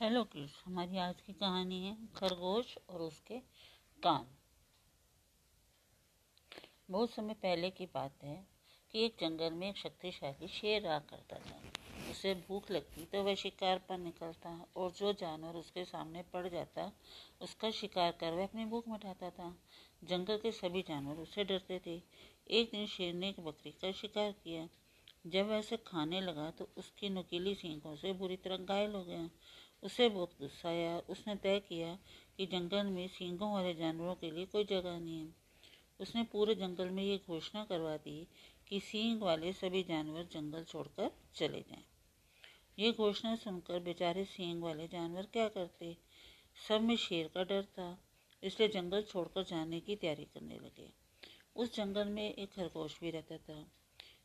Hello kids हमारी आज की कहानी है खरगोश और उसके कान। बहुत समय पहले की बात है कि एक जंगल में एक शक्तिशाली शेर रहा करता था। उसे भूख लगती तो वह शिकार पर निकलता और जो जानवर उसके सामने पड़ जाता, उसका शिकार कर वह अपनी भूख मिटाता था। जंगल के सभी जानवर उससे डरते थे। एक दिन शेर ने एक बकरी का शिकार किया। जब उसे खाने लगा तो उसकी नुकीली सींगों से बुरी तरह घायल हो गया। उसे बहुत गुस्सा आया उसने तय किया कि जंगल में सींगों वाले जानवरों के लिए कोई जगह नहीं है। उसने पूरे जंगल में ये घोषणा करवा दी कि सींग वाले सभी जानवर जंगल छोड़कर चले जाएँ। ये घोषणा सुनकर बेचारे सींग वाले जानवर क्या करते? सब में शेर का डर था, इसलिए जंगल छोड़कर जाने की तैयारी करने लगे। उस जंगल में एक खरगोश भी रहता था।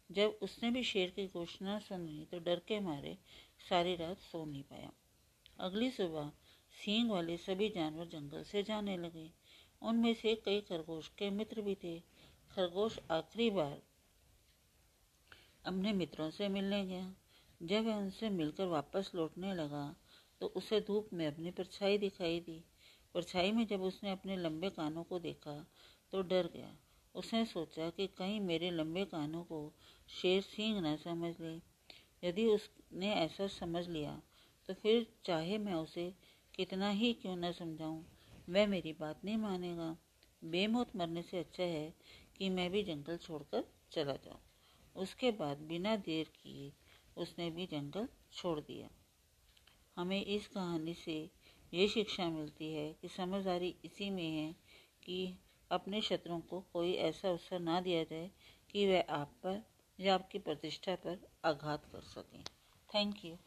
जब उसने भी शेर की घोषणा सुनी तो डर के मारे सारी रात सो नहीं पाया। अगली सुबह सींग वाले सभी जानवर जंगल से जाने लगे। उनमें से कई खरगोश के मित्र भी थे। खरगोश आखिरी बार अपने मित्रों से मिलने गया। जब वह उनसे मिलकर वापस लौटने लगा तो उसे धूप में अपनी परछाई दिखाई दी। परछाई में जब उसने अपने लंबे कानों को देखा तो डर गया। उसने सोचा कि कहीं मेरे लंबे कानों को शेर सींग न समझ ले। यदि उसने ऐसा समझ लिया तो फिर चाहे मैं उसे कितना ही क्यों न समझाऊं, वह मेरी बात नहीं मानेगा। बेमौत मरने से अच्छा है कि मैं भी जंगल छोड़कर चला जाऊँ। उसके बाद बिना देर किए उसने भी जंगल छोड़ दिया। हमें इस कहानी से ये शिक्षा मिलती है कि समझदारी इसी में है कि अपने शत्रुओं को कोई ऐसा अवसर ना दिया जाए कि वह आप पर या आपकी प्रतिष्ठा पर आघात कर सकें। Thank you